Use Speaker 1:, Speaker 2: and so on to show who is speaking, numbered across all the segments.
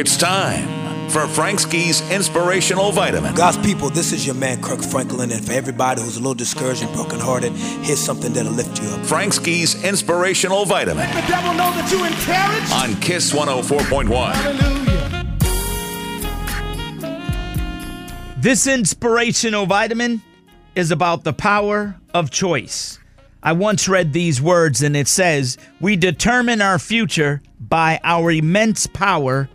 Speaker 1: It's time for Frank Ski's Inspirational Vitamin.
Speaker 2: God's people, this is your man Kirk Franklin, and for everybody who's a little discouraged and brokenhearted, here's something that'll lift you up.
Speaker 1: Frank Ski's Inspirational Vitamin.
Speaker 3: Let the devil know that you encouraged.
Speaker 1: On Kiss 104.1.
Speaker 3: Hallelujah.
Speaker 4: This inspirational vitamin is about the power of choice. I once read these words and it says, We determine our future by our immense power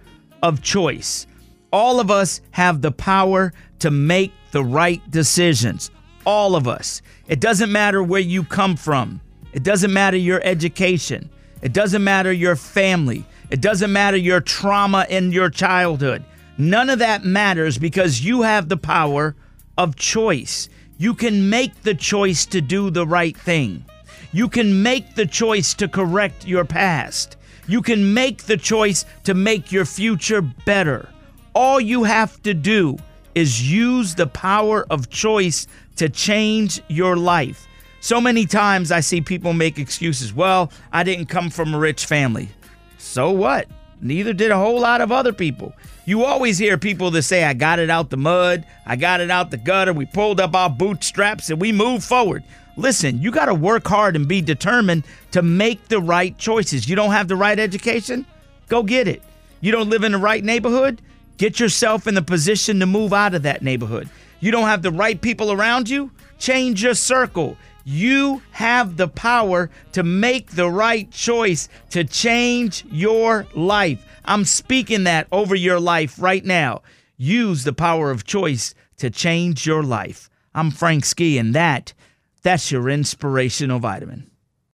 Speaker 4: of choice. All of us have the power to make the right decisions. All of us. It doesn't matter where you come from, it doesn't matter your education, it doesn't matter your family, it doesn't matter your trauma in your childhood. None of that matters because you have the power of choice. You can make the choice to do the right thing. You can make the choice to correct your past. You can make the choice to make your future better. All you have to do is use the power of choice to change your life. So many times I see people make excuses. Well, I didn't come from a rich family. So what? Neither did a whole lot of other people. You always hear people that say, I got it out the mud, I got it out the gutter, we pulled up our bootstraps and we moved forward. Listen, you got to work hard and be determined to make the right choices. You don't have the right education? Go get it. You don't live in the right neighborhood? Get yourself in the position to move out of that neighborhood. You don't have the right people around you? Change your circle. You have the power to make the right choice to change your life. I'm speaking that over your life right now. Use the power of choice to change your life. I'm Frank Ski, and that that's your inspirational vitamin.